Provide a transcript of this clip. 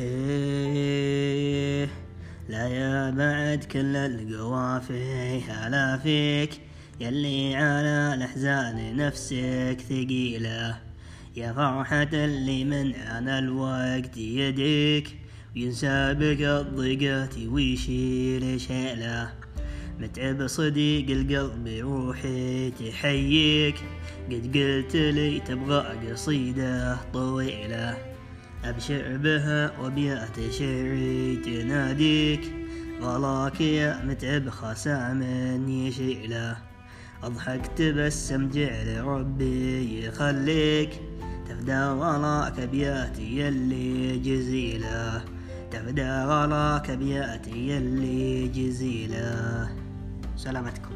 إيه لا يا بعد كل القوافي هلا فيك يلي على الأحزان نفسك ثقيلة. يا فرحة اللي من أنا الوقت يديك وينسى بك الضيقات ويشيل شيلة. متعب صديق القلب روحي تحييك قد قلت لي تبغى قصيدة طويلة. أبشر بها وبيات شعري تناديك غلاك يا متعب خسام يشيله. أضحك تبسم جعل ربي يخليك تفدى غلاك أبياتي يلي جزيلة. تفدى غلاك أبياتي يلي جزيلة. سلامتكم.